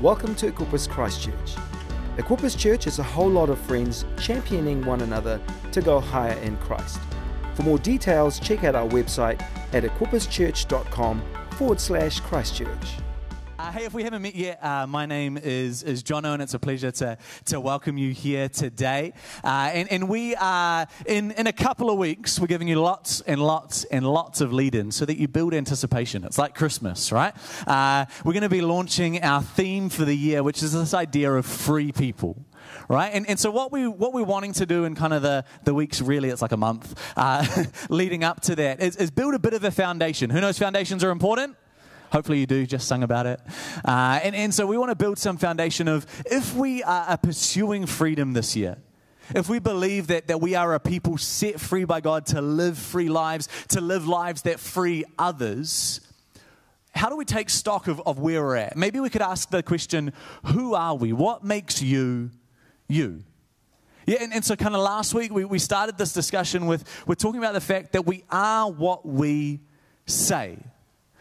Welcome to Equippers Christchurch. Equippers Church is a whole lot of friends championing one another to go higher in Christ. For more details, check out our website at equipperschurch.com forward slash Christchurch. Uh, hey, if we haven't met yet, uh, my name is, is Jono, and it's a pleasure to, to welcome you here today. Uh, and, and we are, in, in a couple of weeks, we're giving you lots and lots and lots of lead ins so that you build anticipation. It's like Christmas, right? Uh, we're going to be launching our theme for the year, which is this idea of free people right? And, and so what we what we're wanting to do in kind of the, the weeks, really, it's like a month uh, leading up to that, is, is, build a bit of a foundation. Who knows foundations are important? Hopefully you do, just sung about it. Uh, and, and so we want to build some foundation of if we are pursuing freedom this year, if we believe that, that we are a people set free by God to live free lives, to live lives that free others, how do we take stock of, of where we're at? Maybe we could ask the question who are we? What makes you you? Yeah, and, and so kind of last week we, we started this discussion with we're talking about the fact that we are what we say.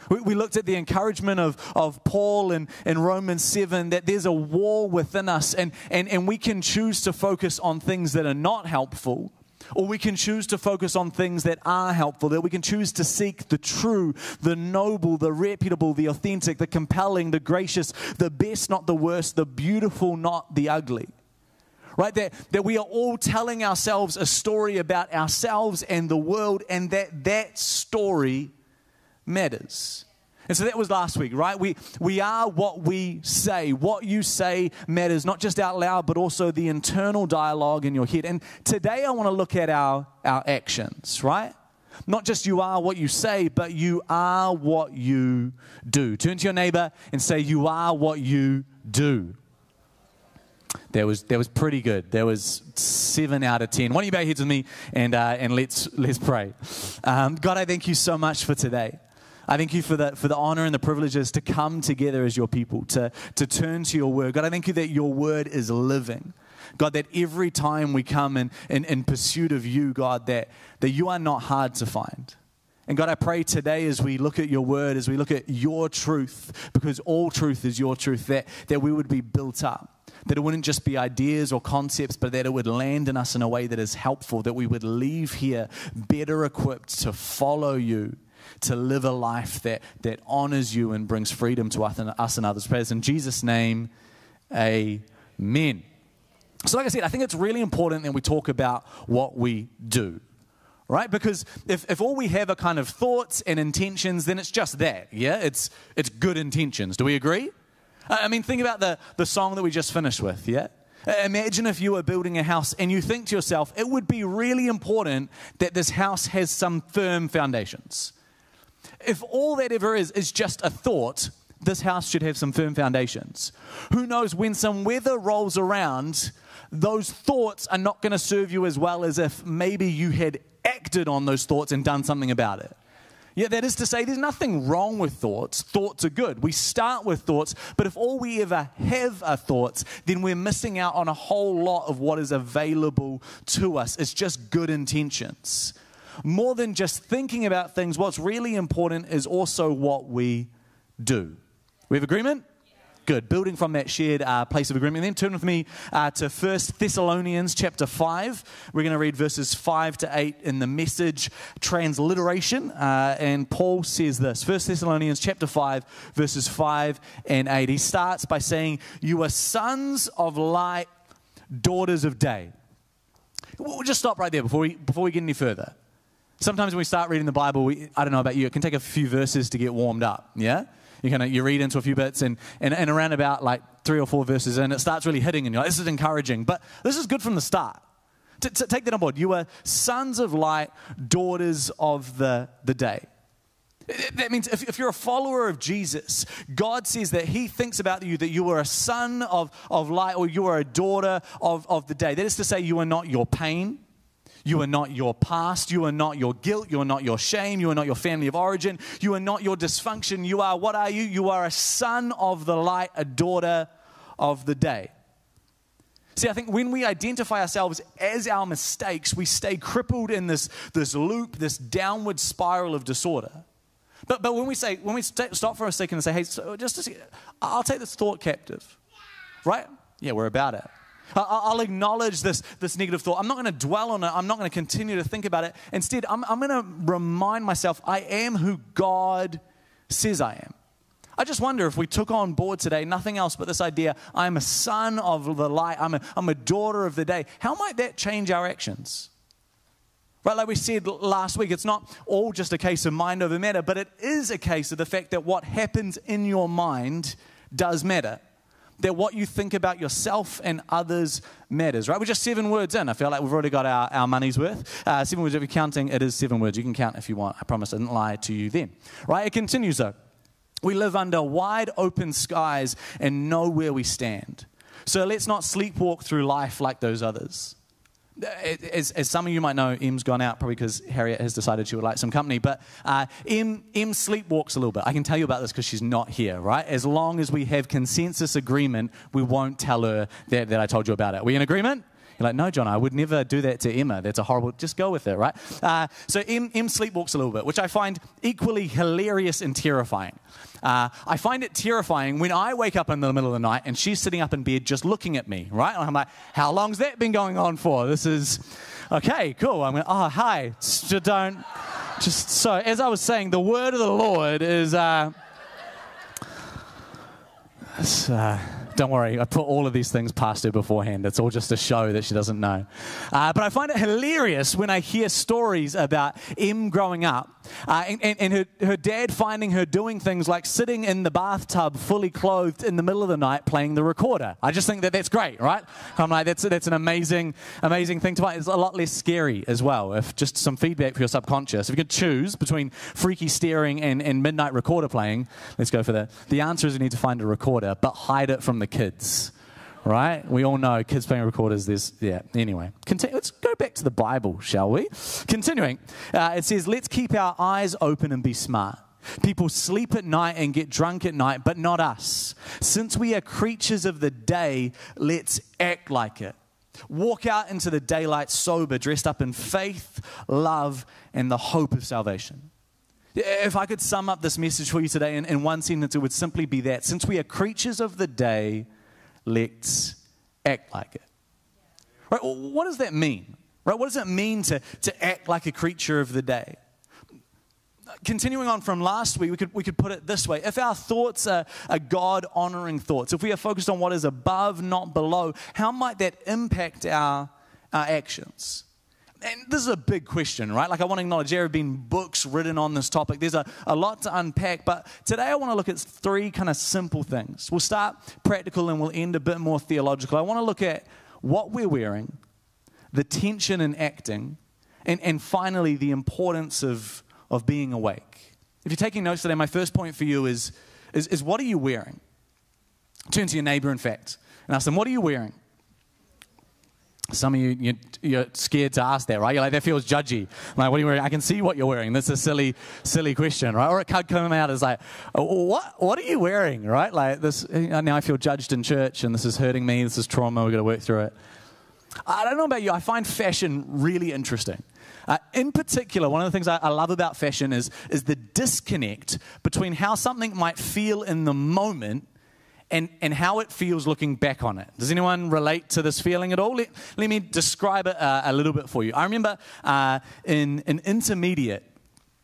We, we looked at the encouragement of, of Paul in, in Romans 7 that there's a war within us, and, and, and we can choose to focus on things that are not helpful. Or we can choose to focus on things that are helpful, that we can choose to seek the true, the noble, the reputable, the authentic, the compelling, the gracious, the best, not the worst, the beautiful, not the ugly right? That, that we are all telling ourselves a story about ourselves and the world, and that that story matters. And so that was last week, right? We, we are what we say. What you say matters, not just out loud, but also the internal dialogue in your head. And today I want to look at our, our actions, right? Not just you are what you say, but you are what you do. Turn to your neighbor and say, You are what you do. That was, that was pretty good. That was seven out of ten. Why don't you bow your heads with me and, uh, and let's, let's pray. Um, God, I thank you so much for today. I thank you for the, for the honor and the privileges to come together as your people, to, to turn to your word. God, I thank you that your word is living. God, that every time we come in, in, in pursuit of you, God, that, that you are not hard to find. And God, I pray today as we look at your word, as we look at your truth, because all truth is your truth, that, that we would be built up. That it wouldn't just be ideas or concepts, but that it would land in us in a way that is helpful, that we would leave here better equipped to follow you to live a life that, that honors you and brings freedom to us and, us and others. Prayers in Jesus' name, amen. So, like I said, I think it's really important that we talk about what we do right? Because if, if all we have are kind of thoughts and intentions, then it's just that, yeah? It's, it's good intentions. Do we agree? I mean, think about the, the song that we just finished with, yeah? Imagine if you were building a house and you think to yourself, it would be really important that this house has some firm foundations. If all that ever is is just a thought, this house should have some firm foundations. Who knows when some weather rolls around, those thoughts are not going to serve you as well as if maybe you had acted on those thoughts and done something about it. Yeah, that is to say, there's nothing wrong with thoughts. Thoughts are good. We start with thoughts, but if all we ever have are thoughts, then we're missing out on a whole lot of what is available to us. It's just good intentions more than just thinking about things, what's really important is also what we do. We have agreement? Good. Building from that shared uh, place of agreement. Then turn with me uh, to 1 Thessalonians chapter 5. We're going to read verses 5 to 8 in the message transliteration. Uh, and Paul says this 1 Thessalonians chapter 5, verses 5 and 8. He starts by saying, You are sons of light, daughters of day. We'll just stop right there before we, before we get any further. Sometimes when we start reading the Bible, we, I don't know about you, it can take a few verses to get warmed up. Yeah? You kind of you read into a few bits and, and, and around about like three or four verses and it starts really hitting and you're like, this is encouraging. But this is good from the start. Take that on board. You are sons of light, daughters of the, the day. That means if, if, you're a follower of Jesus, God says that He thinks about you that you are a son of, of light or you are a daughter of, of the day. That is to say, you are not your pain, you are not your past. You are not your guilt. You are not your shame. You are not your family of origin. You are not your dysfunction. You are, what are you? You are a son of the light, a daughter of the day. See, I think when we identify ourselves as our mistakes, we stay crippled in this, this loop, this downward spiral of disorder. But, but when we say, when we st- stop for a second and say, hey, so just to see, I'll take this thought captive, right? Yeah, we're about it. I'll acknowledge this, this negative thought. I'm not going to dwell on it. I'm not going to continue to think about it. Instead, I'm, I'm going to remind myself I am who God says I am. I just wonder if we took on board today nothing else but this idea I'm a son of the light, I'm a, I'm a daughter of the day. How might that change our actions? Right, like we said last week, it's not all just a case of mind over matter, but it is a case of the fact that what happens in your mind does matter that what you think about yourself and others matters, right? We're just seven words in. I feel like we've already got our, our money's worth. Uh, seven words, if you're counting, it is seven words. You can count if you want. I promise I didn't lie to you then, right? It continues though. We live under wide open skies and know where we stand. So let's not sleepwalk through life like those others as, as, some of you might know, Em's gone out probably because Harriet has decided she would like some company. But uh, Em, Em sleepwalks a little bit. I can tell you about this because she's not here, right? As long as we have consensus agreement, we won't tell her that, that I told you about it. Are we in agreement? You're like, no, John, I would never do that to Emma. That's a horrible, just go with it, right? Uh, so Em, Em sleepwalks a little bit, which I find equally hilarious and terrifying. Uh, I find it terrifying when I wake up in the middle of the night and she's sitting up in bed just looking at me, right? And I'm like, how long's that been going on for? This is, okay, cool. I'm going, oh, hi. Just don't, just so, as I was saying, the word of the Lord is, uh, uh don't worry, I put all of these things past her beforehand. It's all just a show that she doesn't know. Uh, but I find it hilarious when I hear stories about Em growing up uh, and, and, and her, her dad finding her doing things like sitting in the bathtub fully clothed in the middle of the night playing the recorder. I just think that that's great, right? I'm like, that's, that's an amazing, amazing thing to find. It's a lot less scary as well, if just some feedback for your subconscious. If you could choose between freaky staring and, and midnight recorder playing, let's go for that. The answer is you need to find a recorder, but hide it from the kids, right? We all know kids playing recorders, there's, yeah, anyway. Continue, let's go back to the Bible, shall we? Continuing, uh, it says, let's keep our eyes open and be smart. People sleep at night and get drunk at night, but not us. Since we are creatures of the day, let's act like it. Walk out into the daylight sober, dressed up in faith, love, and the hope of salvation. If I could sum up this message for you today in, in one sentence, it would simply be that since we are creatures of the day, let's act like it. Right? Well, what does that mean? Right? What does it mean to, to act like a creature of the day? Continuing on from last week, we could, we could put it this way. If our thoughts are, are God honoring thoughts, if we are focused on what is above, not below, how might that impact our, our actions? And this is a big question, right? Like, I want to acknowledge there have been books written on this topic. There's a, a lot to unpack, but today I want to look at three kind of simple things. We'll start practical and we'll end a bit more theological. I want to look at what we're wearing, the tension in acting, and, and finally, the importance of, of being awake. If you're taking notes today, my first point for you is, is, is what are you wearing? Turn to your neighbor, in fact, and ask them, What are you wearing? Some of you, you, are scared to ask that, right? You're like, that feels judgy. Like, what are you wearing? I can see what you're wearing. That's a silly, silly question, right? Or it could come out as like, oh, what, what are you wearing, right? Like this, now I feel judged in church and this is hurting me. This is trauma. We've got to work through it. I don't know about you. I find fashion really interesting. Uh, in particular, one of the things I, I love about fashion is, is the disconnect between how something might feel in the moment and, and how it feels looking back on it. Does anyone relate to this feeling at all? Let, let me describe it uh, a little bit for you. I remember uh, in, in intermediate,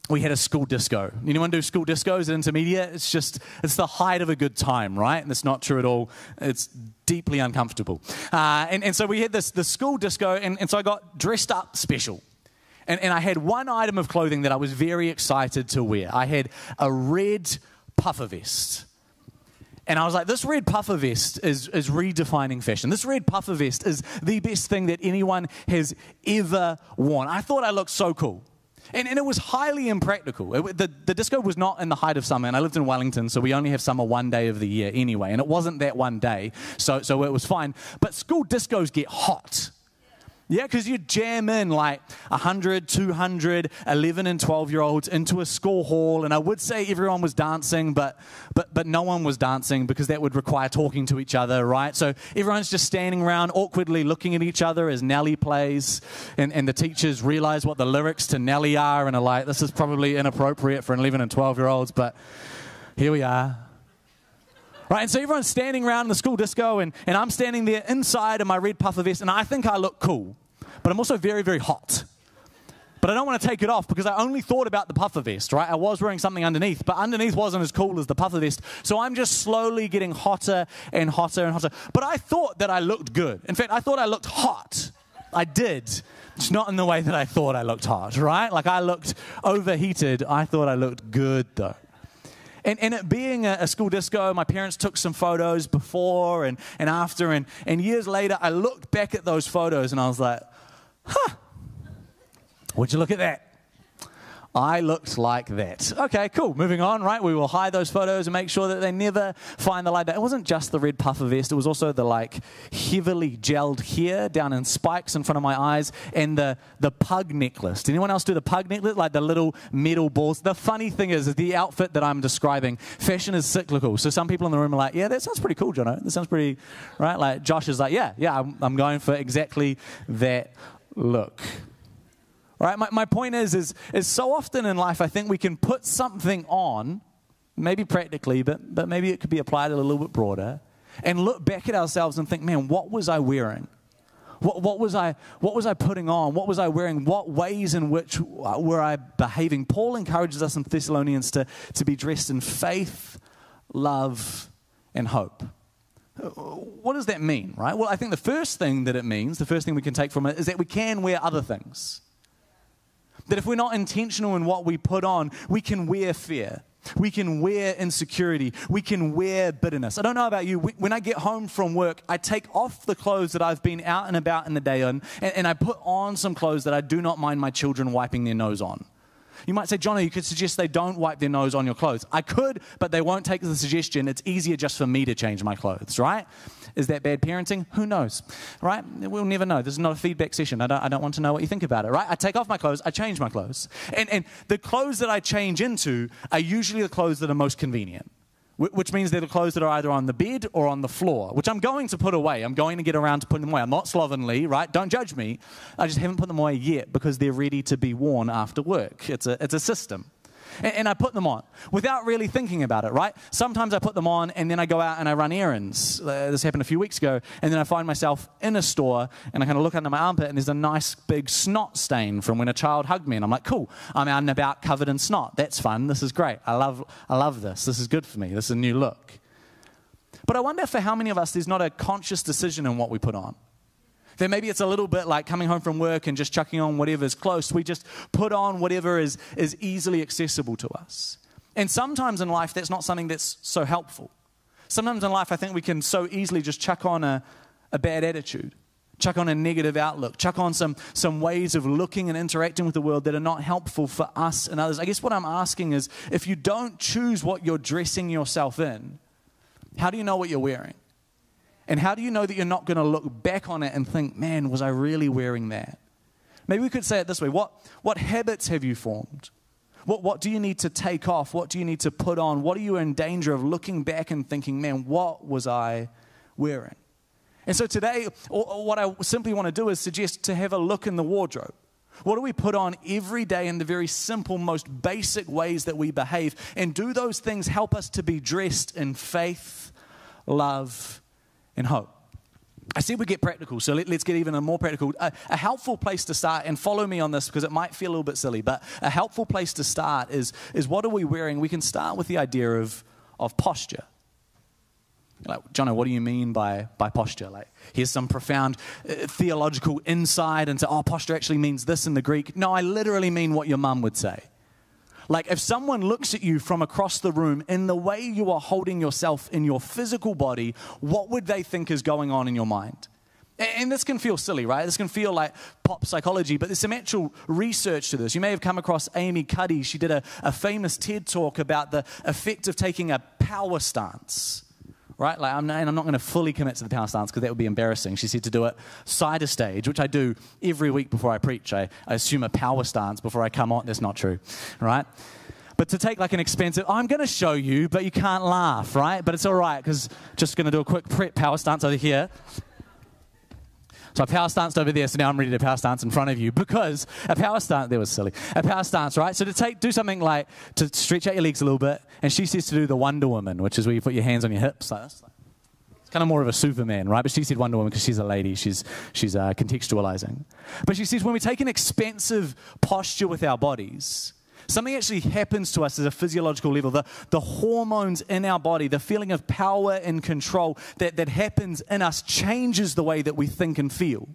we had a school disco. Anyone do school discos at intermediate? It's just, it's the height of a good time, right? And it's not true at all. It's deeply uncomfortable. Uh, and, and so we had this, the school disco, and, and so I got dressed up special. And, and I had one item of clothing that I was very excited to wear. I had a red puffer vest. And I was like, this red puffer vest is, is redefining fashion. This red puffer vest is the best thing that anyone has ever worn. I thought I looked so cool. And, and it was highly impractical. It, the, the disco was not in the height of summer, and I lived in Wellington, so we only have summer one day of the year anyway. And it wasn't that one day, so, so it was fine. But school discos get hot. Yeah, because you jam in like 100, 200, 11 and 12 year olds into a school hall. And I would say everyone was dancing, but, but, but no one was dancing because that would require talking to each other, right? So everyone's just standing around awkwardly looking at each other as Nelly plays. And, and the teachers realize what the lyrics to Nelly are and are like, this is probably inappropriate for 11 and 12 year olds, but here we are. Right, and so everyone's standing around in the school disco, and, and I'm standing there inside in my red puffer vest, and I think I look cool, but I'm also very, very hot. But I don't want to take it off because I only thought about the puffer vest, right? I was wearing something underneath, but underneath wasn't as cool as the puffer vest. So I'm just slowly getting hotter and hotter and hotter. But I thought that I looked good. In fact, I thought I looked hot. I did. It's not in the way that I thought I looked hot, right? Like I looked overheated. I thought I looked good though. And, and it being a, a, school disco, my parents took some photos before and, and after. And, and years later, I looked back at those photos and I was like, huh, would you look at that? I looked like that. Okay, cool. Moving on, right? We will hide those photos and make sure that they never find the light. It wasn't just the red puffer vest, it was also the like heavily gelled hair down in spikes in front of my eyes and the, the pug necklace. Did anyone else do the pug necklace? Like the little metal balls. The funny thing is, is the outfit that I'm describing, fashion is cyclical. So some people in the room are like, yeah, that sounds pretty cool, Jono. That sounds pretty, right? Like Josh is like, yeah, yeah, I'm, I'm going for exactly that look. Right? My, my point is, is, is so often in life, I think we can put something on, maybe practically, but, but maybe it could be applied a little bit broader, and look back at ourselves and think, man, what was I wearing? What, what, was I, what was I putting on? What was I wearing? What ways in which were I behaving? Paul encourages us in Thessalonians to, to be dressed in faith, love, and hope. What does that mean, right? Well, I think the first thing that it means, the first thing we can take from it, is that we can wear other things. That if we're not intentional in what we put on, we can wear fear. We can wear insecurity. We can wear bitterness. I don't know about you. When I get home from work, I take off the clothes that I've been out and about in the day on, and, and I put on some clothes that I do not mind my children wiping their nose on. You might say, Johnny, you could suggest they don't wipe their nose on your clothes. I could, but they won't take the suggestion. It's easier just for me to change my clothes, right? Is that bad parenting? Who knows, right? We'll never know. This is not a feedback session. I don't, I don't want to know what you think about it, right? I take off my clothes, I change my clothes. And, and the clothes that I change into are usually the clothes that are most convenient which means they're the clothes that are either on the bed or on the floor, which I'm going to put away. I'm going to get around to putting them away. I'm not slovenly, right? Don't judge me. I just haven't put them away yet because they're ready to be worn after work. It's a, it's a system and, and I put them on without really thinking about it, right? Sometimes I put them on and then I go out and I run errands. Uh, this happened a few weeks ago. And then I find myself in a store and I kind of look under my armpit and there's a nice big snot stain from when a child hugged me. And I'm like, cool, I'm out and about covered in snot. That's fun. This is great. I love, I love this. This is good for me. This is a new look. But I wonder for how many of us there's not a conscious decision in what we put on. Then maybe it's a little bit like coming home from work and just chucking on whatever's close. We just put on whatever is, is easily accessible to us. And sometimes in life, that's not something that's so helpful. Sometimes in life, I think we can so easily just chuck on a, a bad attitude, chuck on a negative outlook, chuck on some, some ways of looking and interacting with the world that are not helpful for us and others. I guess what I'm asking is if you don't choose what you're dressing yourself in, how do you know what you're wearing? And how do you know that you're not going to look back on it and think, man, was I really wearing that? Maybe we could say it this way what, what habits have you formed? What, what do you need to take off? What do you need to put on? What are you in danger of looking back and thinking, man, what was I wearing? And so today, what I simply want to do is suggest to have a look in the wardrobe. What do we put on every day in the very simple, most basic ways that we behave? And do those things help us to be dressed in faith, love, and hope. I said we get practical, so let, us get even more practical. A, a, helpful place to start, and follow me on this because it might feel a little bit silly, but a helpful place to start is, is what are we wearing? We can start with the idea of, of posture. Like, Jono, what do you mean by, by posture? Like, here's some profound uh, theological insight into, oh, posture actually means this in the Greek. No, I literally mean what your mum would say. Like if someone looks at you from across the room in the way you are holding yourself in your physical body, what would they think is going on in your mind? And this can feel silly, right? This can feel like pop psychology, but there's some actual research to this. You may have come across Amy Cuddy. She did a, a famous TED talk about the effect of taking a power stance right? Like, I'm not, and I'm not going to fully commit to the power stance because that would be embarrassing. She said to do it side of stage, which I do every week before I preach. I, I assume a power stance before I come on. That's not true, right? But to take like an expensive, I'm going to show you, but you can't laugh, right? But it's all right because just going to do a quick prep power stance over here. So I power stanced over there, so now I'm ready to power stance in front of you because a power stance, that was silly. A power stance, right? So to take, do something like to stretch out your legs a little bit, and she says to do the Wonder Woman, which is where you put your hands on your hips like this. It's kind of more of a Superman, right? But she said Wonder Woman because she's a lady. She's, she's uh, contextualizing. But she says when we take an expensive posture with our bodies, Something actually happens to us at a physiological level. The, the hormones in our body, the feeling of power and control that, that happens in us changes the way that we think and feel.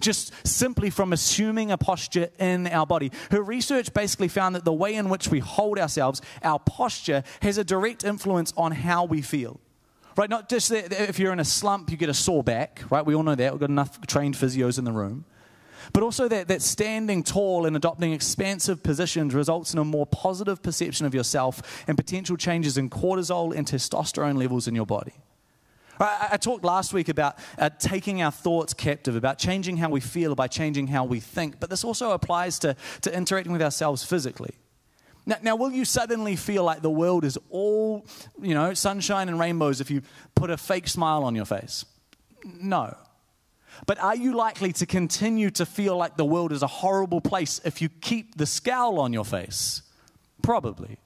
Just simply from assuming a posture in our body. Her research basically found that the way in which we hold ourselves, our posture, has a direct influence on how we feel right? Not just that if you're in a slump, you get a sore back, right? We all know that. We've got enough trained physios in the room but also that, that standing tall and adopting expansive positions results in a more positive perception of yourself and potential changes in cortisol and testosterone levels in your body. I, I talked last week about uh, taking our thoughts captive, about changing how we feel by changing how we think, but this also applies to, to interacting with ourselves physically. Now, now, will you suddenly feel like the world is all, you know, sunshine and rainbows if you put a fake smile on your face? No. But are you likely to continue to feel like the world is a horrible place if you keep the scowl on your face? Probably.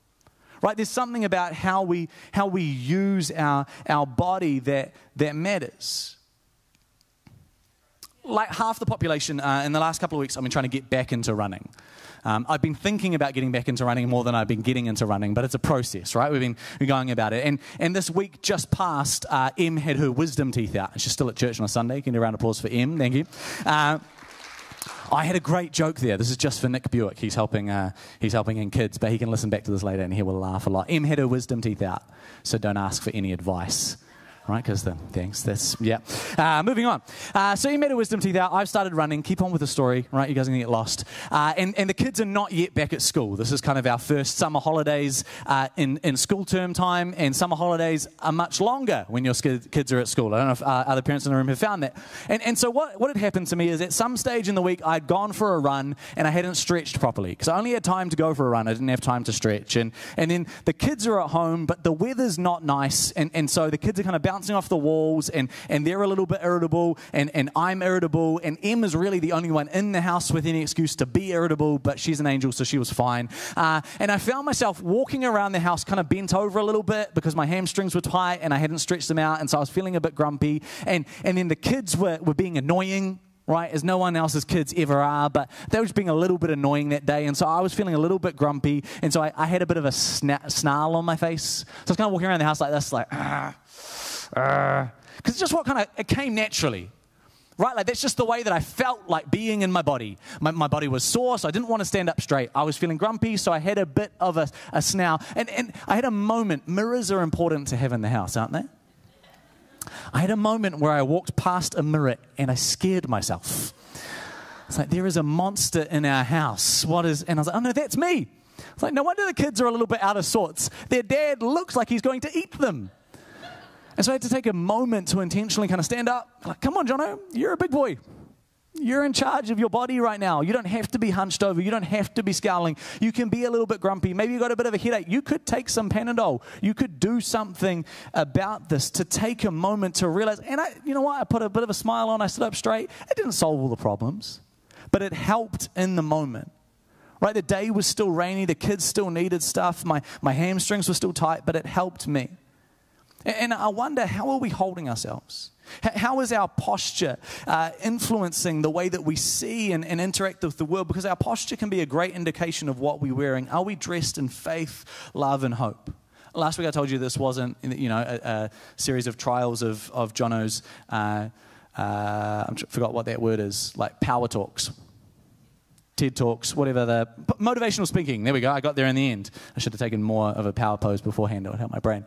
Right? There's something about how we, how we use our, our body that, that matters. Like half the population uh, in the last couple of weeks, I've been trying to get back into running. Um, I've been thinking about getting back into running more than I've been getting into running, but it's a process, right? We've been, going about it. And, and this week just passed, uh, Em had her wisdom teeth out. She's still at church on a Sunday. Can you round of applause for Em? Thank you. Uh, I had a great joke there. This is just for Nick Buick. He's helping, uh, he's helping in kids, but he can listen back to this later and he will laugh a lot. Em had her wisdom teeth out, so don't ask for any advice right? Because the thanks, that's yeah. Uh, moving on. Uh, so you made a wisdom teeth out. I've started running. Keep on with the story, right? You guys are gonna get lost. Uh, and and the kids are not yet back at school. This is kind of our first summer holidays uh, in in school term time, and summer holidays are much longer when your kids are at school. I don't know if uh, other parents in the room have found that. And and so what what had happened to me is at some stage in the week I'd gone for a run and I hadn't stretched properly because I only had time to go for a run. I didn't have time to stretch. And and then the kids are at home, but the weather's not nice, and and so the kids are kind of bouncing off the walls and, and they're a little bit irritable and, and I'm irritable. And Em is really the only one in the house with any excuse to be irritable, but she's an angel, so she was fine. Uh, and I found myself walking around the house kind of bent over a little bit because my hamstrings were tight and I hadn't stretched them out. And so I was feeling a bit grumpy. And, and then the kids were, were being annoying right? As no one else's kids ever are, but they were just being a little bit annoying that day. And so I was feeling a little bit grumpy. And so I, I had a bit of a sna- snarl on my face. So I was kind of walking around the house like this, like, ah Uh, because it's just what kind of it came naturally right? Like that's just the way that i felt like being in my body. My, my body was sore so i didn't want to stand up straight. I was feeling grumpy so i had a bit of a, a and, and i had a moment mirrors are important to have in the house aren't they? I had a moment where i walked past a mirror and i scared myself. It's like there is a monster in our house. What is and i was like oh no that's me. It's like no wonder the kids are a little bit out of sorts. Their dad looks like he's going to eat them and so I had to take a moment to intentionally kind of stand up. Like, come on, Jono, you're a big boy. You're in charge of your body right now. You don't have to be hunched over. You don't have to be scowling. You can be a little bit grumpy. Maybe you got a bit of a headache. You could take some Panadol. You could do something about this to take a moment to realize. And I, you know what? I put a bit of a smile on. I stood up straight. It didn't solve all the problems, but it helped in the moment. Right? The day was still rainy. The kids still needed stuff. My, my hamstrings were still tight, but it helped me. And I wonder, how are we holding ourselves? How is our posture uh, influencing the way that we see and, and, interact with the world? Because our posture can be a great indication of what we're wearing. Are we dressed in faith, love, and hope? Last week I told you this wasn't, you know, a, a series of trials of, of Jono's, uh, uh, I forgot what that word is, like power talks. TED Talks, whatever the motivational speaking. There we go. I got there in the end. I should have taken more of a power pose beforehand. It would help my brain.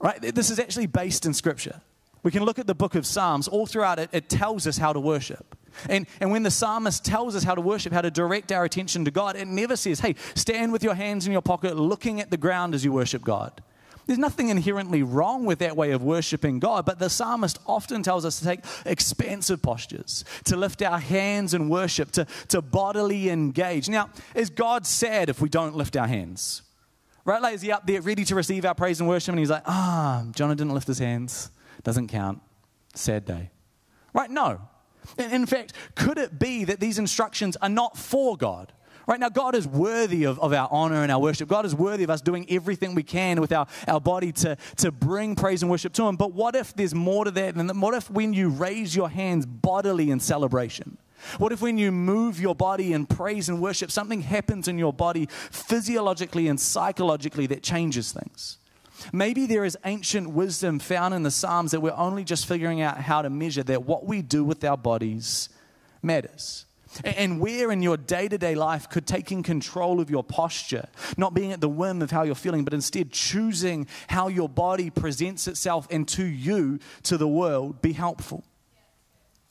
Right? This is actually based in Scripture. We can look at the book of Psalms. All throughout it, it tells us how to worship. And, and when the psalmist tells us how to worship, how to direct our attention to God, it never says, hey, stand with your hands in your pocket looking at the ground as you worship God. There's nothing inherently wrong with that way of worshiping God, but the psalmist often tells us to take expansive postures, to lift our hands in worship, to, to bodily engage. Now, is God sad if we don't lift our hands? Right? Like, is he up there ready to receive our praise and worship? And he's like, ah, oh, Jono didn't lift his hands. Doesn't count. Sad day. Right? No. In fact, could it be that these instructions are not for God? Right now, God is worthy of, of our honor and our worship. God is worthy of us doing everything we can with our, our body to, to bring praise and worship to Him. But what if there's more to that? And what if when you raise your hands bodily in celebration? What if when you move your body in praise and worship, something happens in your body physiologically and psychologically that changes things? Maybe there is ancient wisdom found in the Psalms that we're only just figuring out how to measure that what we do with our bodies matters. And where in your day to day life could taking control of your posture, not being at the whim of how you're feeling, but instead choosing how your body presents itself and to you, to the world, be helpful?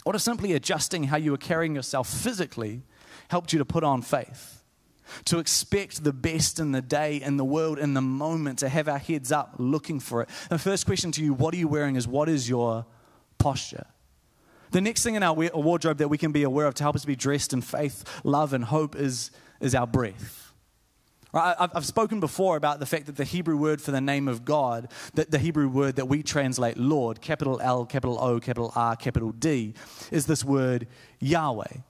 What if simply adjusting how you were carrying yourself physically helped you to put on faith? to expect the best in the day, in the world, in the moment, to have our heads up looking for it. The first question to you, what are you wearing, is what is your posture? The next thing in our wardrobe that we can be aware of to help us be dressed in faith, love, and hope is, is our breath. I've, spoken before about the fact that the Hebrew word for the name of God, that the Hebrew word that we translate Lord, capital L, capital O, capital R, capital D, is this word Yahweh.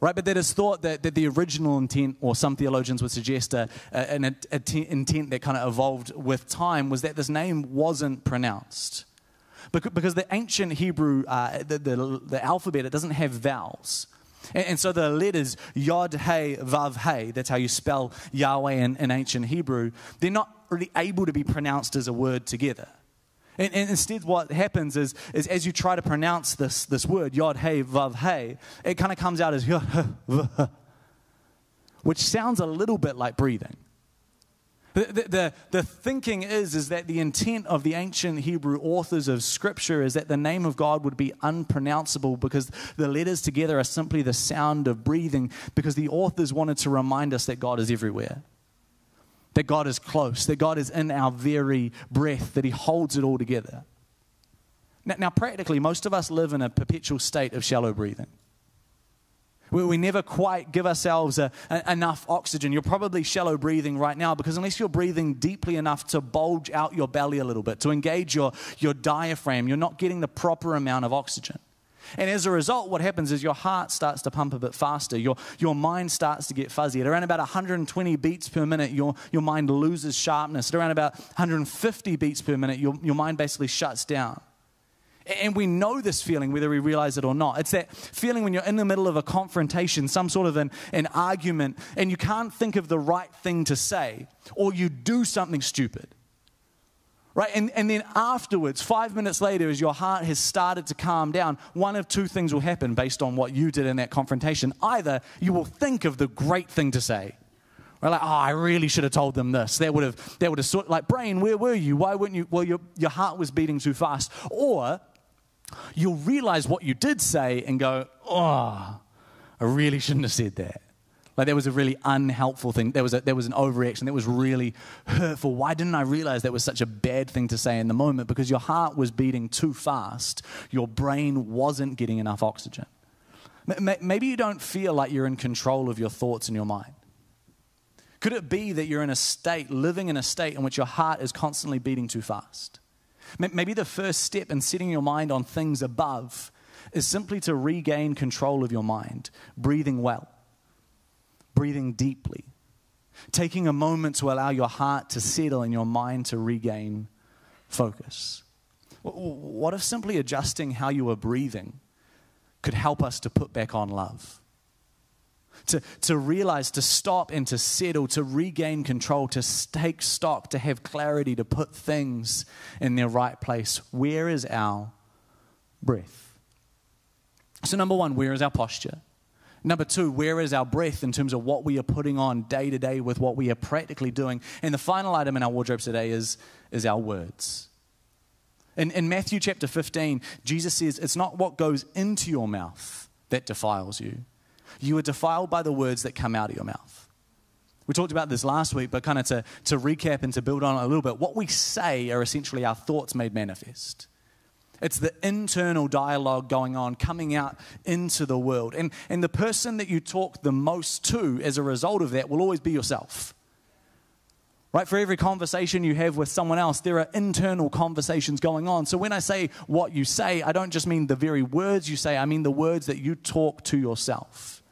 Right, but that is thought that, that the original intent, or some theologians would suggest a, a, an a, intent that kind of evolved with time, was that this name wasn't pronounced. Because the ancient Hebrew, uh, the, the, the, alphabet, it doesn't have vowels. And, and, so the letters Yod, Hey, Vav, Hey, that's how you spell Yahweh in, in ancient Hebrew, they're not really able to be pronounced as a word together. And, and, instead, what happens is, is as you try to pronounce this, this word, Yod, Hey, Vav, Hey, it kind of comes out as Yod, which sounds a little bit like breathing. The, the, the, the, thinking is, is that the intent of the ancient Hebrew authors of Scripture is that the name of God would be unpronounceable because the letters together are simply the sound of breathing, because the authors wanted to remind us that God is everywhere that God is close, that God is in our very breath, that He holds it all together. Now, now practically, most of us live in a perpetual state of shallow breathing. We, we never quite give ourselves a, a, enough oxygen. You're probably shallow breathing right now because unless you're breathing deeply enough to bulge out your belly a little bit, to engage your, your diaphragm, you're not getting the proper amount of oxygen. And as a result, what happens is your heart starts to pump a bit faster. Your, your mind starts to get fuzzy. At around about 120 beats per minute, your, your mind loses sharpness. At around about 150 beats per minute, your, your mind basically shuts down. And we know this feeling, whether we realize it or not. It's that feeling when you're in the middle of a confrontation, some sort of an, an argument, and you can't think of the right thing to say, or you do something stupid right? And, and then afterwards, five minutes later, as your heart has started to calm down, one of two things will happen based on what you did in that confrontation. Either you will think of the great thing to say, right? Like, oh, I really should have told them this. That would have, that would have sort like, brain, where were you? Why wouldn't you? Well, your, your heart was beating too fast. Or you'll realize what you did say and go, oh, I really shouldn't have said that. Like that was a really unhelpful thing. There was, a, there was an overreaction that was really hurtful. Why didn't I realize that was such a bad thing to say in the moment? Because your heart was beating too fast. Your brain wasn't getting enough oxygen. Maybe you don't feel like you're in control of your thoughts and your mind. Could it be that you're in a state, living in a state in which your heart is constantly beating too fast? Maybe the first step in setting your mind on things above is simply to regain control of your mind, breathing well breathing deeply, taking a moment to allow your heart to settle and your mind to regain focus. What if simply adjusting how you are breathing could help us to put back on love? To, to realize, to stop and to settle, to regain control, to take stock, to have clarity, to put things in their right place. Where is our breath? So, number one, where is our posture? Number two, where is our breath in terms of what we are putting on day to day with what we are practically doing? And the final item in our wardrobe today is, is our words. In, in Matthew chapter 15, Jesus says, It's not what goes into your mouth that defiles you. You are defiled by the words that come out of your mouth. We talked about this last week, but kind of to, to recap and to build on it a little bit, what we say are essentially our thoughts made manifest. It's the internal dialogue going on, coming out into the world. And, and the person that you talk the most to as a result of that will always be yourself. Right? For every conversation you have with someone else, there are internal conversations going on. So when I say what you say, I don't just mean the very words you say, I mean the words that you talk to yourself.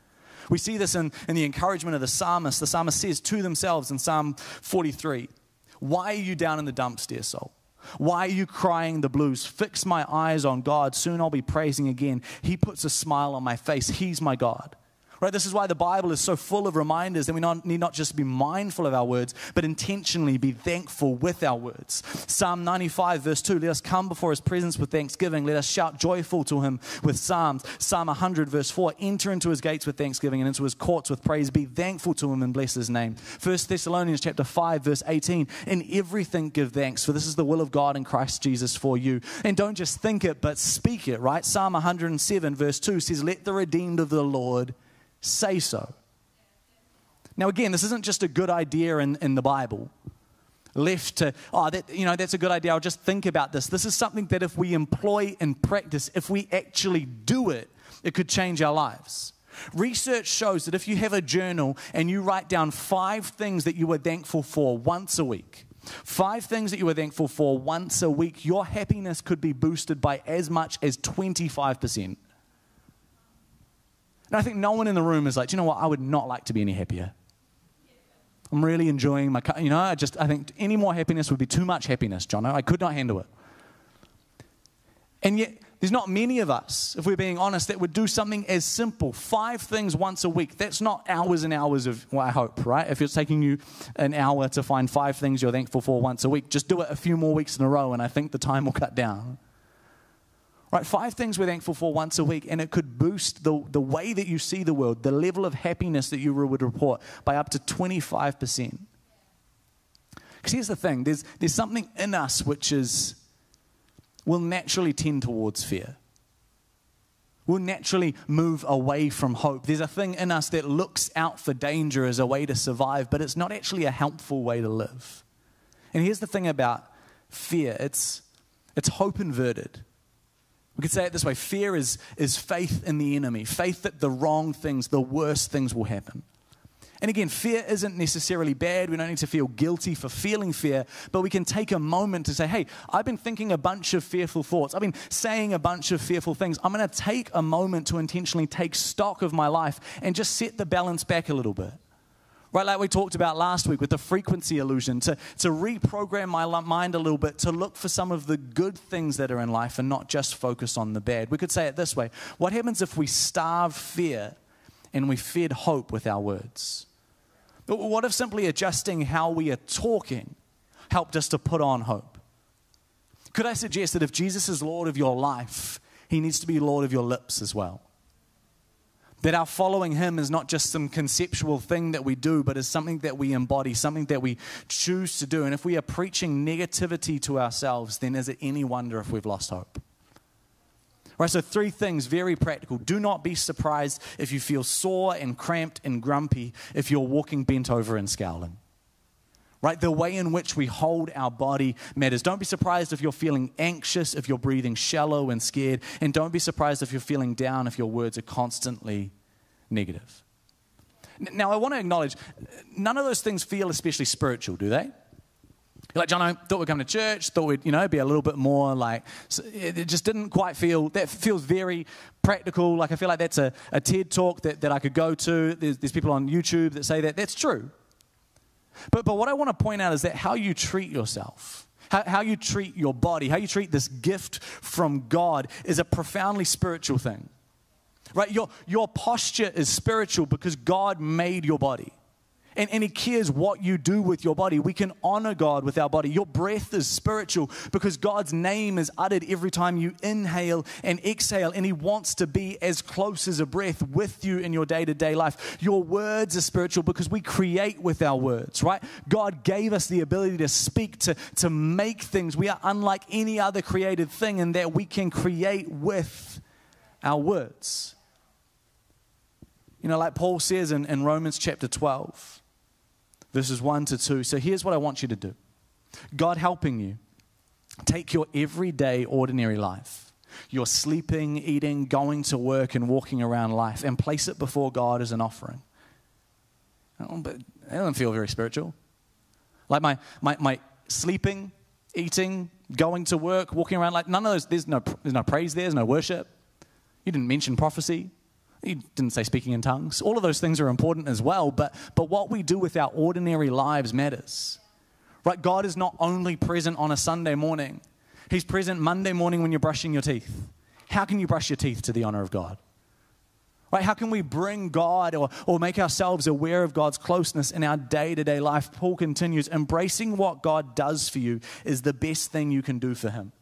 We see this in, in the encouragement of the psalmist. The psalmist says to themselves in Psalm 43 Why are you down in the dumps, dear soul? Why are you crying the blues? Fix my eyes on God. Soon I'll be praising again. He puts a smile on my face. He's my God. Right? This is why the Bible is so full of reminders that we not, need not just be mindful of our words, but intentionally be thankful with our words. Psalm 95, verse 2 Let us come before his presence with thanksgiving. Let us shout joyful to him with psalms. Psalm 100, verse 4 Enter into his gates with thanksgiving and into his courts with praise. Be thankful to him and bless his name. 1 Thessalonians chapter 5, verse 18 In everything give thanks, for this is the will of God in Christ Jesus for you. And don't just think it, but speak it, right? Psalm 107, verse 2 says, Let the redeemed of the Lord say so. Now, again, this isn't just a good idea in, in the Bible. Left to, oh, that, you know, that's a good idea. I'll just think about this. This is something that if we employ and practice, if we actually do it, it could change our lives. Research shows that if you have a journal and you write down five things that you were thankful for once a week, five things that you were thankful for once a week, your happiness could be boosted by as much as 25%. And I think no one in the room is like, you know what? I would not like to be any happier. I'm really enjoying my, you know, I just, I think any more happiness would be too much happiness, John. I could not handle it. And yet, there's not many of us, if we're being honest, that would do something as simple five things once a week. That's not hours and hours of, well, I hope, right? If it's taking you an hour to find five things you're thankful for once a week, just do it a few more weeks in a row, and I think the time will cut down. Right, five things we're thankful for once a week, and it could boost the, the way that you see the world, the level of happiness that you would report by up to 25%. Because here's the thing there's, there's something in us which is, will naturally tend towards fear. We'll naturally move away from hope. There's a thing in us that looks out for danger as a way to survive, but it's not actually a helpful way to live. And here's the thing about fear it's, it's hope inverted. We could say it this way fear is, is faith in the enemy, faith that the wrong things, the worst things will happen. And again, fear isn't necessarily bad. We don't need to feel guilty for feeling fear, but we can take a moment to say, hey, I've been thinking a bunch of fearful thoughts. I've been saying a bunch of fearful things. I'm going to take a moment to intentionally take stock of my life and just set the balance back a little bit. Right, like we talked about last week with the frequency illusion, to, to reprogram my mind a little bit to look for some of the good things that are in life and not just focus on the bad. We could say it this way What happens if we starve fear and we fed hope with our words? What if simply adjusting how we are talking helped us to put on hope? Could I suggest that if Jesus is Lord of your life, he needs to be Lord of your lips as well? That our following Him is not just some conceptual thing that we do, but is something that we embody, something that we choose to do. And if we are preaching negativity to ourselves, then is it any wonder if we've lost hope? Right, so three things, very practical. Do not be surprised if you feel sore and cramped and grumpy if you're walking bent over and scowling. Right, the way in which we hold our body matters. Don't be surprised if you're feeling anxious, if you're breathing shallow and scared, and don't be surprised if you're feeling down if your words are constantly negative. Now, I want to acknowledge none of those things feel especially spiritual, do they? You're like, John, I thought we'd come to church, thought we'd, you know, be a little bit more like, it just didn't quite feel, that feels very practical. Like, I feel like that's a, a TED talk that, that I could go to. There's, there's people on YouTube that say that. That's true. But, but what I want to point out is that how you treat yourself, how, how you treat your body, how you treat this gift from God is a profoundly spiritual thing. Right? Your, your posture is spiritual because God made your body. And, and, He cares what you do with your body. We can honor God with our body. Your breath is spiritual because God's name is uttered every time you inhale and exhale. And He wants to be as close as a breath with you in your day to day life. Your words are spiritual because we create with our words, right? God gave us the ability to speak, to, to make things. We are unlike any other created thing in that we can create with our words. You know, like Paul says in, in Romans chapter 12, verses 1 to 2. So here's what I want you to do God helping you. Take your everyday, ordinary life, your sleeping, eating, going to work, and walking around life, and place it before God as an offering. Oh, but it doesn't feel very spiritual. Like my, my, my sleeping, eating, going to work, walking around, like none of those, there's no, there's no praise there, there's no worship. You didn't mention prophecy. You didn't say speaking in tongues. All of those things are important as well, but, but what we do with our ordinary lives matters. Right? God is not only present on a Sunday morning, He's present Monday morning when you're brushing your teeth. How can you brush your teeth to the honor of God? Right? How can we bring God or, or make ourselves aware of God's closeness in our day to day life? Paul continues embracing what God does for you is the best thing you can do for Him.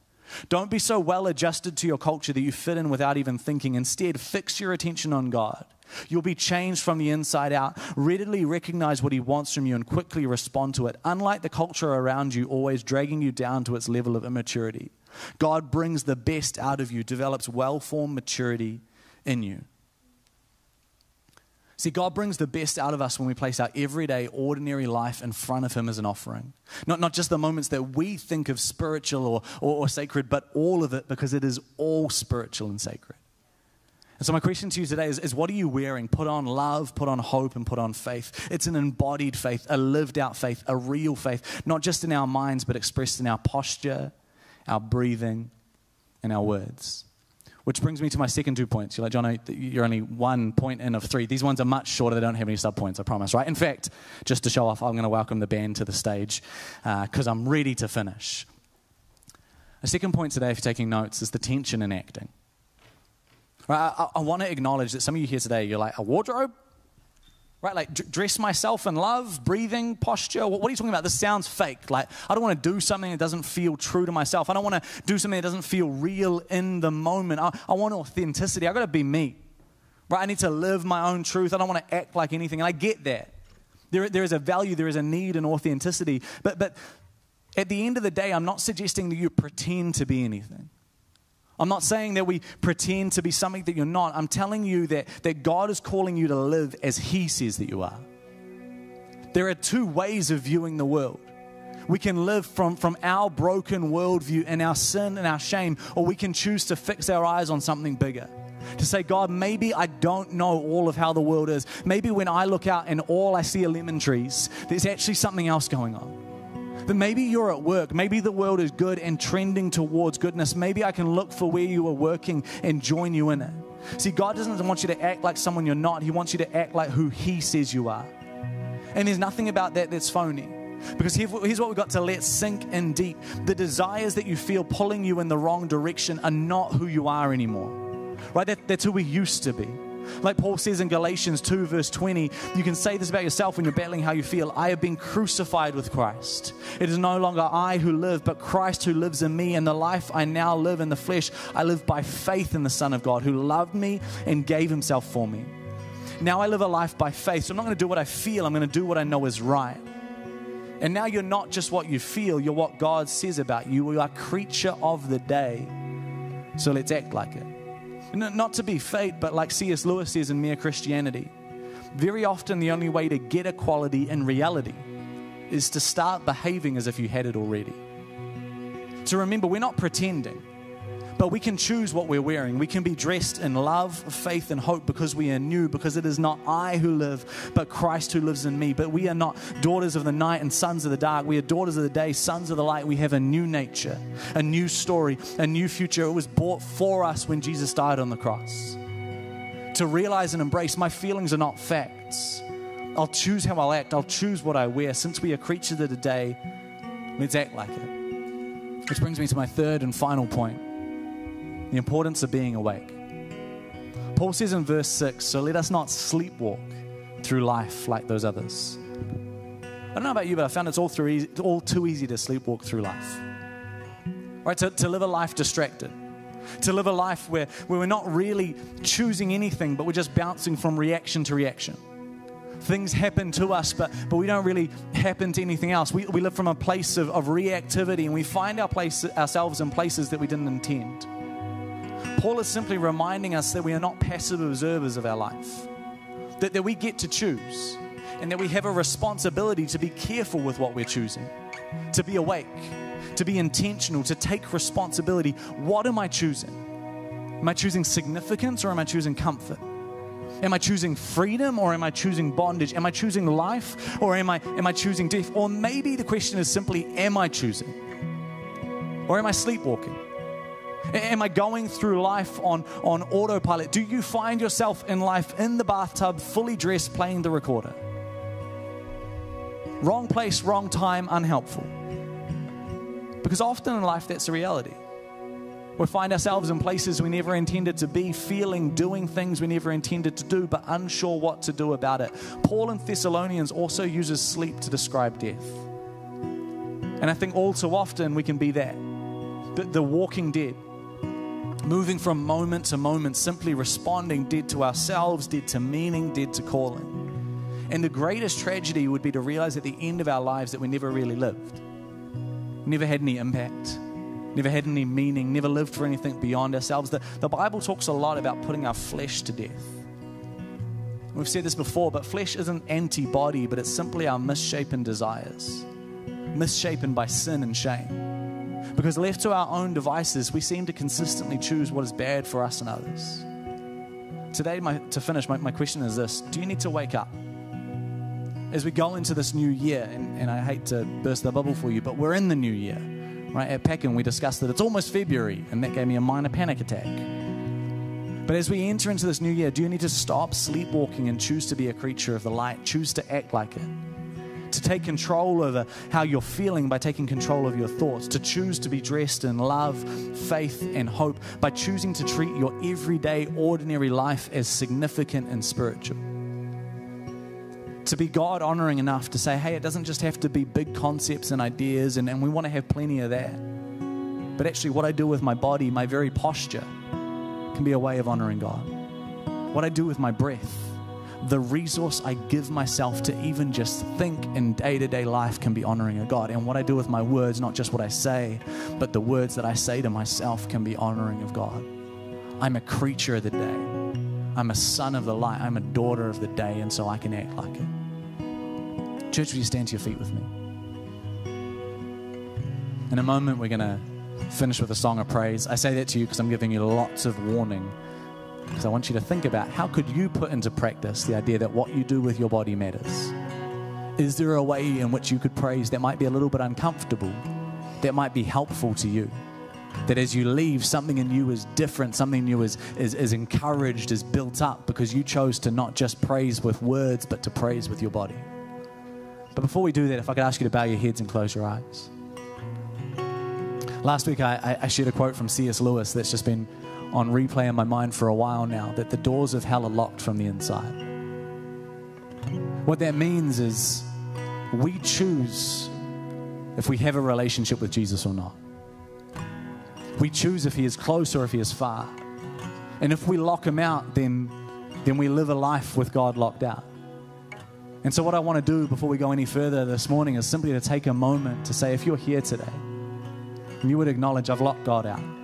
Don't be so well adjusted to your culture that you fit in without even thinking. Instead, fix your attention on God. You'll be changed from the inside out. Readily recognize what He wants from you and quickly respond to it. Unlike the culture around you, always dragging you down to its level of immaturity, God brings the best out of you, develops well formed maturity in you. See, God brings the best out of us when we place our everyday, ordinary life in front of Him as an offering. Not, not just the moments that we think of spiritual or, or, or sacred, but all of it because it is all spiritual and sacred. And so, my question to you today is, is what are you wearing? Put on love, put on hope, and put on faith. It's an embodied faith, a lived out faith, a real faith, not just in our minds, but expressed in our posture, our breathing, and our words. Which brings me to my second two points. You're like, John, you're only one point in of three. These ones are much shorter. They don't have any subpoints, I promise, right? In fact, just to show off, I'm going to welcome the band to the stage because uh, I'm ready to finish. A second point today, if you're taking notes, is the tension in acting. Right, I, I want to acknowledge that some of you here today, you're like, a wardrobe? Right, like d- dress myself in love, breathing, posture. What, what, are you talking about? This sounds fake. Like, I don't want to do something that doesn't feel true to myself. I don't want to do something that doesn't feel real in the moment. I, I want authenticity. I got to be me. Right, I need to live my own truth. I don't want to act like anything. And I get that. There, there is a value, there is a need in authenticity. But, but at the end of the day, I'm not suggesting that you pretend to be anything. I'm not saying that we pretend to be something that you're not. I'm telling you that, that God is calling you to live as He says that you are. There are two ways of viewing the world. We can live from, from our broken worldview and our sin and our shame, or we can choose to fix our eyes on something bigger. To say, God, maybe I don't know all of how the world is. Maybe when I look out and all I see are lemon trees, there's actually something else going on. But maybe you're at work. Maybe the world is good and trending towards goodness. Maybe I can look for where you are working and join you in it. See, God doesn't want you to act like someone you're not, He wants you to act like who He says you are. And there's nothing about that that's phony. Because here's what we've got to let sink in deep. The desires that you feel pulling you in the wrong direction are not who you are anymore. Right? That, that's who we used to be. Like Paul says in Galatians 2, verse 20, you can say this about yourself when you're battling how you feel. I have been crucified with Christ. It is no longer I who live, but Christ who lives in me. And the life I now live in the flesh, I live by faith in the Son of God who loved me and gave himself for me. Now I live a life by faith. So I'm not going to do what I feel, I'm going to do what I know is right. And now you're not just what you feel, you're what God says about you. You are creature of the day. So let's act like it. Not to be fake, but like C.S. Lewis says in Mere Christianity, very often the only way to get equality in reality is to start behaving as if you had it already. To remember, we're not pretending. But we can choose what we're wearing. We can be dressed in love, faith, and hope because we are new, because it is not I who live, but Christ who lives in me. But we are not daughters of the night and sons of the dark. We are daughters of the day, sons of the light. We have a new nature, a new story, a new future. It was bought for us when Jesus died on the cross. To realize and embrace my feelings are not facts. I'll choose how I'll act, I'll choose what I wear. Since we are creatures of the day, let's act like it. Which brings me to my third and final point the importance of being awake. Paul says in verse 6 So let us not sleepwalk through life like those others. I don't know about you, but I found it's all, through easy, all too easy to sleepwalk through life. Right? To, to live a life distracted. To live a life where, where we're not really choosing anything, but we're just bouncing from reaction to reaction. Things happen to us, but, but we don't really happen to anything else. We, we live from a place of, of reactivity and we find our place, ourselves in places that we didn't intend. Paul is simply reminding us that we are not passive observers of our life, that, that we get to choose. and that we have a responsibility to be careful with what we're choosing, to be awake, to be intentional, to take responsibility. What am I choosing? Am I choosing significance or am I choosing comfort? Am I choosing freedom or am I choosing bondage? Am I choosing life or am I, am I choosing death? Or maybe the question is simply, am I choosing? Or am I sleepwalking? Am I going through life on, on autopilot? Do you find yourself in life in the bathtub, fully dressed, playing the recorder? Wrong place, wrong time, unhelpful. Because often in life, that's the reality. We find ourselves in places we never intended to be, feeling, doing things we never intended to do, but unsure what to do about it. Paul in Thessalonians also uses sleep to describe death. And I think all too often we can be that the, the walking dead, moving from moment to moment, simply responding dead to ourselves, dead to meaning, dead to calling. And the greatest tragedy would be to realize at the end of our lives that we never really lived, never had any impact never had any meaning, never lived for anything beyond ourselves. The, the Bible talks a lot about putting our flesh to death. We've said this before, but flesh isn't antibody, but it's simply our misshapen desires, misshapen by sin and shame. Because left to our own devices, we seem to consistently choose what is bad for us and others. Today, my, to finish, my, my question is this Do you need to wake up? As we go into this new year, and, and I hate to burst the bubble for you, but we're in the new year right? At Peckham, we discussed that it's almost February, and that gave me a minor panic attack. But as we enter into this new year, do you need to stop sleepwalking and choose to be a creature of the light? Choose to act like it. To take control over how you're feeling by taking control of your thoughts. To choose to be dressed in love, faith, and hope by choosing to treat your everyday, ordinary life as significant and spiritual to be God honoring enough to say, hey, it doesn't just have to be big concepts and ideas, and, and we want to have plenty of that. But actually, what I do with my body, my very posture, can be a way of honoring God. What I do with my breath, the resource I give myself to even just think in day to day life can be honoring of God. And what I do with my words, not just what I say, but the words that I say to myself can be honoring of God. I'm a creature of the day. I'm a son of the light. I'm a daughter of the day, and so I can act like it. Church, will you stand to your feet with me? In a moment, we're going to finish with a song of praise. I say that to you because I'm giving you lots of warning. Because I want you to think about how could you put into practice the idea that what you do with your body matters. Is there a way in which you could praise that might be a little bit uncomfortable, that might be helpful to you? That as you leave, something in you is different, something in you is, is, is encouraged, is built up because you chose to not just praise with words, but to praise with your body. But before we do that, if I could ask you to bow your heads and close your eyes. Last week, I, I shared a quote from C.S. Lewis that's just been on replay in my mind for a while now that the doors of hell are locked from the inside. What that means is we choose if we have a relationship with Jesus or not. We choose if he is close or if he is far. And if we lock him out, then, then we live a life with God locked out. And so, what I want to do before we go any further this morning is simply to take a moment to say, if you're here today and you would acknowledge, I've locked God out.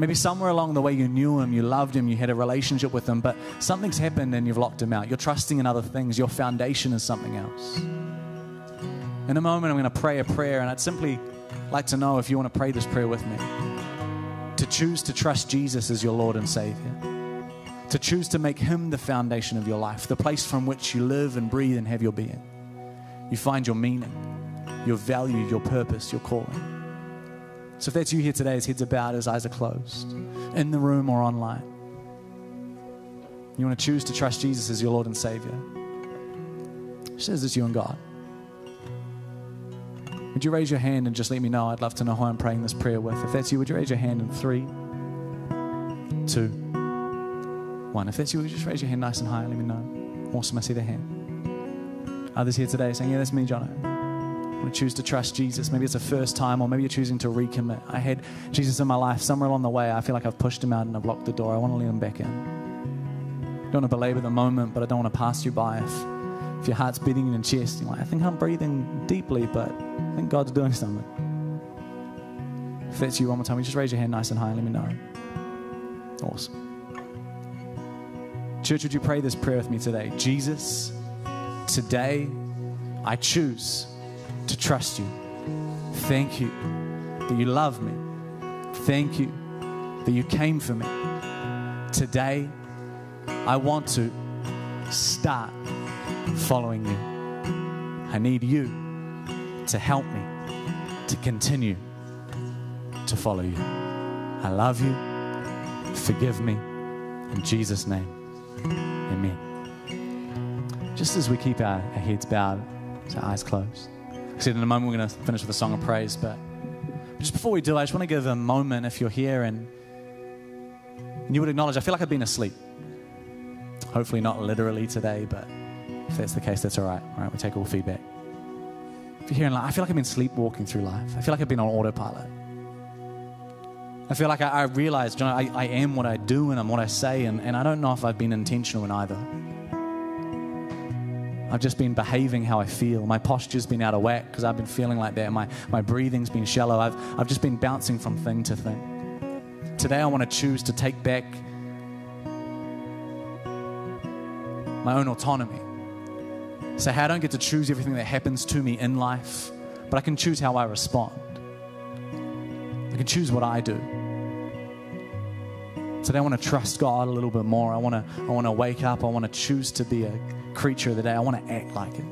Maybe somewhere along the way you knew him, you loved him, you had a relationship with him, but something's happened and you've locked him out. You're trusting in other things, your foundation is something else. In a moment, I'm going to pray a prayer, and I'd simply like to know if you want to pray this prayer with me. To choose to trust Jesus as your Lord and Savior to choose to make Him the foundation of your life, the place from which you live and breathe and have your being. You find your meaning, your value, your purpose, your calling. So if that's you here today, his heads are bowed, his eyes are closed, in the room or online, you want to choose to trust Jesus as your Lord and Savior. Says it's you and God. Would you raise your hand and just let me know? I'd love to know who I'm praying this prayer with. If that's you, would you raise your hand in three, two, one. If that's you, just raise your hand nice and high and let me know. Awesome, I see the hand. Others here today saying, Yeah, that's me, John. Want to choose to trust Jesus. Maybe it's a first time, or maybe you're choosing to recommit. I had Jesus in my life. Somewhere along the way, I feel like I've pushed him out and I've locked the door. I want to let him back in. I don't want to belabor the moment, but I don't want to pass you by. If, if your heart's beating in your chest, you're like, I think I'm breathing deeply, but I think God's doing something. If that's you, one more time, you just raise your hand nice and high and let me know. Awesome. Church, would you pray this prayer with me today? Jesus, today I choose to trust you. Thank you that you love me. Thank you that you came for me. Today, I want to start following you. I need you to help me to continue to follow you. I love you. Forgive me. In Jesus' name, amen. Just as we keep our, heads bowed, our eyes closed. Said in a moment we're going to finish with a song of praise, but just before we do, I just want to give a moment if you're here and, and you would acknowledge, I feel like I've been asleep. Hopefully, not literally today, but if that's the case, that's all right. All right, we take all feedback. If you're here like, I feel like I've been sleepwalking through life, I feel like I've been on autopilot. I feel like I, I realize, John, I, I am what I do and I'm what I say, and, and I don't know if I've been intentional in either. I've just been behaving how I feel. My posture's been out of whack because I've been feeling like that. My, my breathing's been shallow. I've, I've just been bouncing from thing to thing. Today, I want to choose to take back my own autonomy. So, hey, I don't get to choose everything that happens to me in life, but I can choose how I respond. I can choose what I do. Today, I want to trust God a little bit more. I want to, I want to wake up. I want to choose to be a creature of the day. I want to act like it.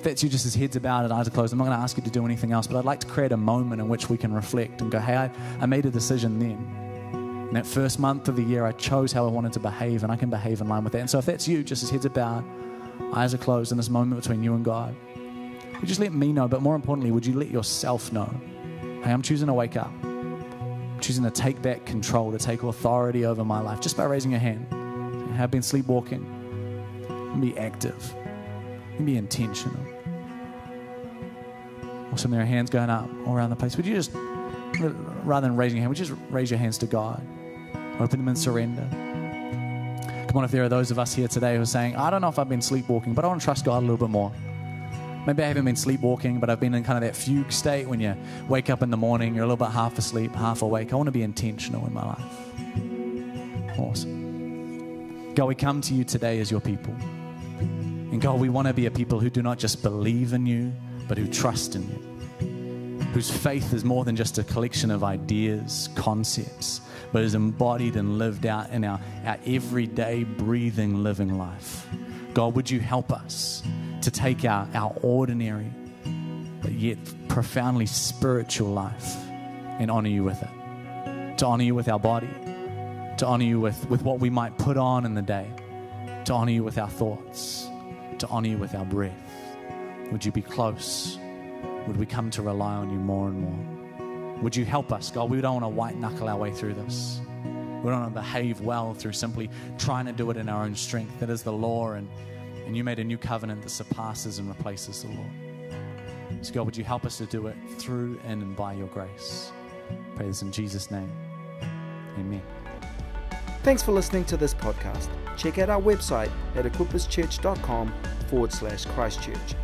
If that's you, just as heads bowed and eyes are closed, I'm not going to ask you to do anything else, but I'd like to create a moment in which we can reflect and go, hey, I, I made a decision then. In that first month of the year, I chose how I wanted to behave, and I can behave in line with that. And so, if that's you, just as heads are bowed, eyes are closed in this moment between you and God, would you just let me know, but more importantly, would you let yourself know? Hey, I'm choosing to wake up. I'm choosing to take back control, to take authority over my life, just by raising your hand. I have been sleepwalking. Be active. and Be intentional. Or some of their hands going up all around the place. Would you just, rather than raising your hand, would you just raise your hands to God? Open them in surrender. Come on, if there are those of us here today who are saying, I don't know if I've been sleepwalking, but I want to trust God a little bit more. Maybe I haven't been sleepwalking, but I've been in kind of that fugue state when you wake up in the morning, you're a little bit half asleep, half awake. I want to be intentional in my life. Awesome. God, we come to you today as your people. And God, we want to be a people who do not just believe in you, but who trust in you. Whose faith is more than just a collection of ideas, concepts, but is embodied and lived out in our, our everyday, breathing, living life. God, would you help us to take our, our ordinary, but yet profoundly spiritual life and honor you with it? To honor you with our body, to honor you with, with what we might put on in the day, to honor you with our thoughts, to honor you with our breath. Would you be close? Would we come to rely on you more and more? Would you help us, God? We don't want to white knuckle our way through this. We don't want to behave well through simply trying to do it in our own strength. That is the law, and, and you made a new covenant that surpasses and replaces the law. So, God, would you help us to do it through and by your grace? Pray this in Jesus' name. Amen. Thanks for listening to this podcast. Check out our website at equipperschurch.com forward slash Christchurch.